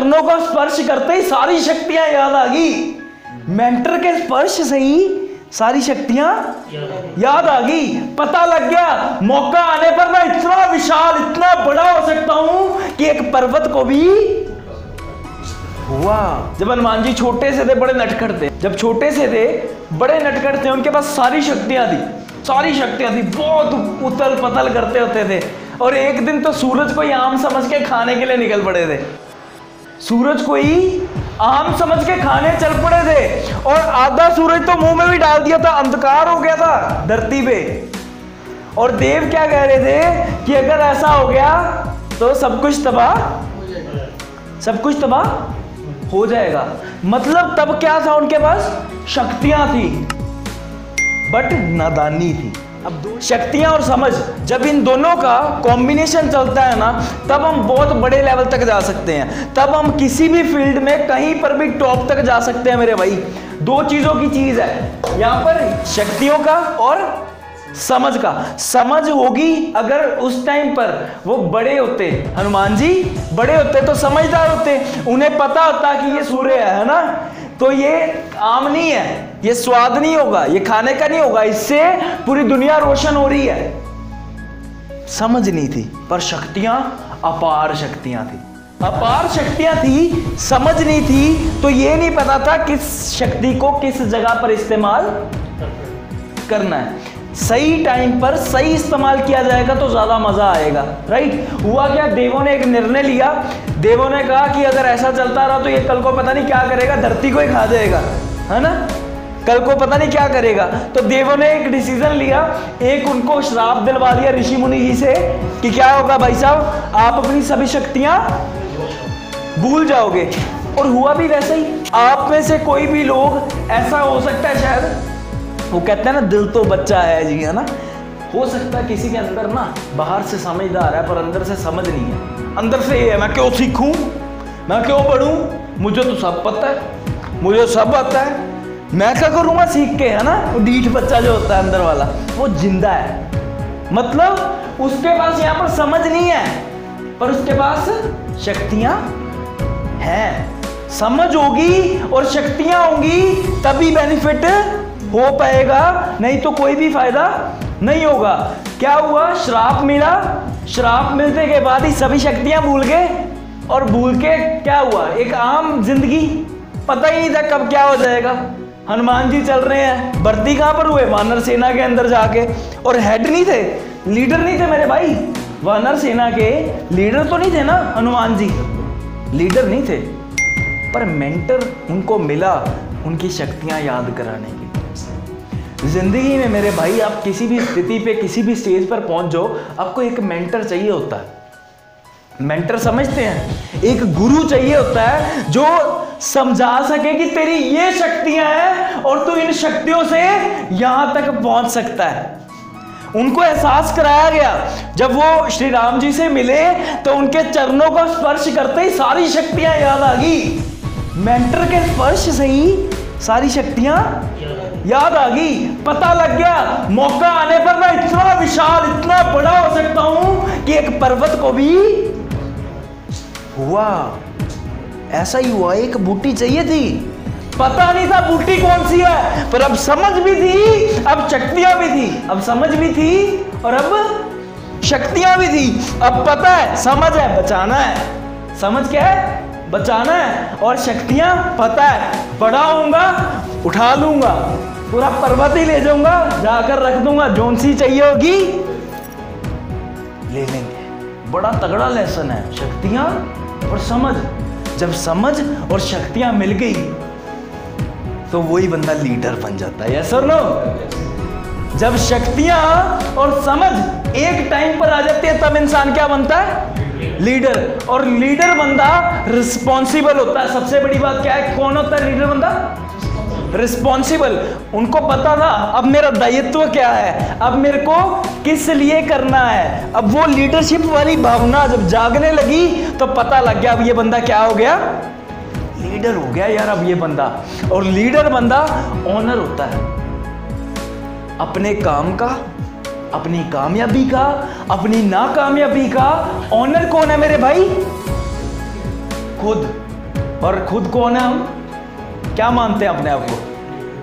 चरणों का स्पर्श करते ही सारी शक्तियाँ याद आ गई। मेंटर के स्पर्श से ही सारी शक्तियाँ याद आ गई। पता लग गया, मौका आने पर मैं इतना विशाल, इतना बड़ा हो सकता हूँ कि एक पर्वत को भी हुआ। जब हनुमान जी छोटे से थे, बड़े नटखट थे। जब छोटे से थे, बड़े नटखट थे, उनके पास सारी शक्तियाँ थी। सारी शक्तियाँ थी, बहुत उतल पतल करते होते थे। और एक दिन तो सूरज को आम समझ के खाने के लिए निकल पड़े थे। सूरज को ही आम समझ के खाने चल पड़े थे। और आधा सूरज तो मुँह में भी डाल दिया था, अंधकार हो गया था, धरती पे। और देव क्या कह रहे थे कि अगर ऐसा हो गया तो सब कुछ तबाह सब कुछ तबाह हो जाएगा। मतलब तब क्या था उनके पास? शक्तियाँ थी बट नादानी थी। अब शक्तियाँ और समझ, जब इन दोनों का कॉम्बिनेशन चलता है ना, तब हम बहुत बड़े लेवल तक जा सकते हैं। तब हम किसी भी फ़ील्ड में कहीं पर भी टॉप तक जा सकते हैं मेरे भाई। दो चीज़ों की चीज़ है। यहाँ पर शक्तियों का और समझ का। समझ होगी अगर उस टाइम पर वो बड़े होते। हनुमान जी बड़े होते तो समझदार होते। उन्हें पता होता कि ये सूर्य है ना? तो ये आम नहीं है, ये स्वाद नहीं होगा, ये खाने का नहीं होगा, इससे पूरी दुनिया रोशन हो रही है। समझ नहीं थी, पर शक्तियाँ अपार शक्तियाँ थी। अपार शक्तियाँ थी, समझ नहीं थी तो ये नहीं पता था किस शक्ति को किस जगह पर इस्तेमाल करना है। सही टाइम पर सही इस्तेमाल किया जाएगा तो ज़्यादा मज़ा आएगा राइट हुआ क्या? देवों ने एक निर्णय लिया। देवों ने कहा कि अगर ऐसा चलता रहा तो ये कल को पता नहीं क्या करेगा, धरती को ही खा जाएगा, है ना? कल को पता नहीं क्या करेगा। तो देवों ने एक डिसीज़न लिया। एक उनको श्राप दिलवा दिया ऋषि मुनि जी से कि क्या होगा भाई साहब, आप अपनी सभी शक्तियाँ भूल जाओगे। और हुआ भी वैसा ही। आप में से कोई भी लोग ऐसा हो सकता है शायद वो कहते हैं ना, दिल तो बच्चा है जी, है ना? हो सकता है किसी के अंदर ना, बाहर से समझदार है, पर अंदर से समझ नहीं है। अंदर से ये है, मैं क्यों सीखूं? मैं क्यों पढ़ूं मुझे तो सब पता है। मुझे सब आता है। मैं क्या करूँगा सीख के, है ना? वो डीठ बच्चा जो होता है अंदर वाला, वो ज़िंदा है। मतलब उसके पास यहाँ पर समझ नहीं है, पर उसके पास शक्तियाँ हैं। समझ होगी और शक्तियाँ होंगी, तभी बेनिफिट हो पाएगा, नहीं तो कोई भी फ़ायदा नहीं होगा। क्या हुआ? श्राप मिला। श्राप मिलने के बाद ही सभी शक्तियाँ भूल गए। और भूल के क्या हुआ? एक आम ज़िंदगी। पता ही नहीं था कब क्या हो जाएगा। हनुमान जी चल रहे हैं। भर्ती कहाँ पर हुए? वानर सेना के अंदर जाके। और हेड नहीं थे? लीडर नहीं थे मेरे भाई? वानर सेना के लीडर तो नहीं थे ना हनुमान जी? लीडर नहीं थे। पर मेंटर उनको मिला, उनकी शक्तियाँ याद कराने। ज़िंदगी में मेरे भाई, आप किसी भी स्थिति पे, किसी भी स्टेज पर पहुँच जाओ, आपको एक मेंटर चाहिए होता है। मेंटर समझते हैं? एक गुरु चाहिए होता है जो समझा सके कि तेरी ये शक्तियाँ हैं और तू इन शक्तियों से यहाँ तक पहुँच सकता है। उनको एहसास कराया गया। जब वो श्री राम जी से मिले तो उनके चरणों का स्पर्श करते ही सारी शक्तियाँ याद आ गई। मेंटर के स्पर्श से ही सारी शक्तियाँ याद आ गई? पता लग गया, मौका आने पर मैं इतना विशाल, इतना बड़ा हो सकता हूँ कि एक पर्वत को भी हुआ। ऐसा ही हुआ, एक बूटी चाहिए थी। पता नहीं था बूटी कौन सी है, पर अब समझ भी थी, अब शक्तियाँ भी थी। अब समझ भी थी, और अब शक्तियाँ भी थी। अब पता है, समझ है, बचाना है। समझ क्या है? बचाना है, और शक्तियाँ पता है बड़ा होऊँगा उठा लूँगा। पूरा पर्वत ही ले जाऊँगा, जाकर रख दूँगा, जोन सी चाहिए होगी। ले लेंगे। बड़ा तगड़ा लेसन है। शक्तियाँ और समझ। जब समझ और शक्तियाँ मिल गई तो वही बंदा लीडर बन जाता है। यस और नो जब शक्तियाँ और समझ एक टाइम पर आ जाती है, तब इंसान क्या बनता है? लीडर और लीडर बंदा रिस्पॉन्सिबल होता है। सबसे बड़ी बात क्या है? कौन होता है लीडर बंदा? रिस्पॉन्सिबल उनको पता था, अब मेरा दायित्व क्या है? अब मेरे को किस लिए करना है? अब वो लीडरशिप वाली भावना जब जागने लगी तो पता लग गया, अब ये बंदा क्या हो गया? लीडर हो गया यार अब ये बंदा। और लीडर बंदा ऑनर होता है। अपने काम का अपनी कामयाबी का, अपनी नाकामयाबी का ऑनर कौन है मेरे भाई? खुद। और खुद कौन है हम? क्या मानते हैं अपने आप को?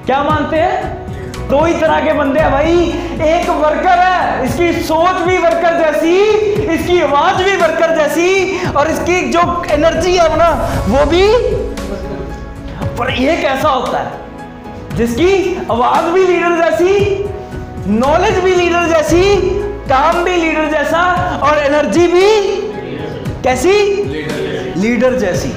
क्या मानते हैं? दो ही तरह के बंदे हैं भाई। एक वर्कर है, इसकी सोच भी वर्कर जैसी, इसकी आवाज़ भी वर्कर जैसी, और इसकी जो एनर्जी है ना वो भी पर ये कैसा होता है, जिसकी आवाज़ भी लीडर जैसी नॉलेज भी लीडर जैसी काम भी लीडर जैसा और एनर्जी भी कैसी? लीडर जैसी।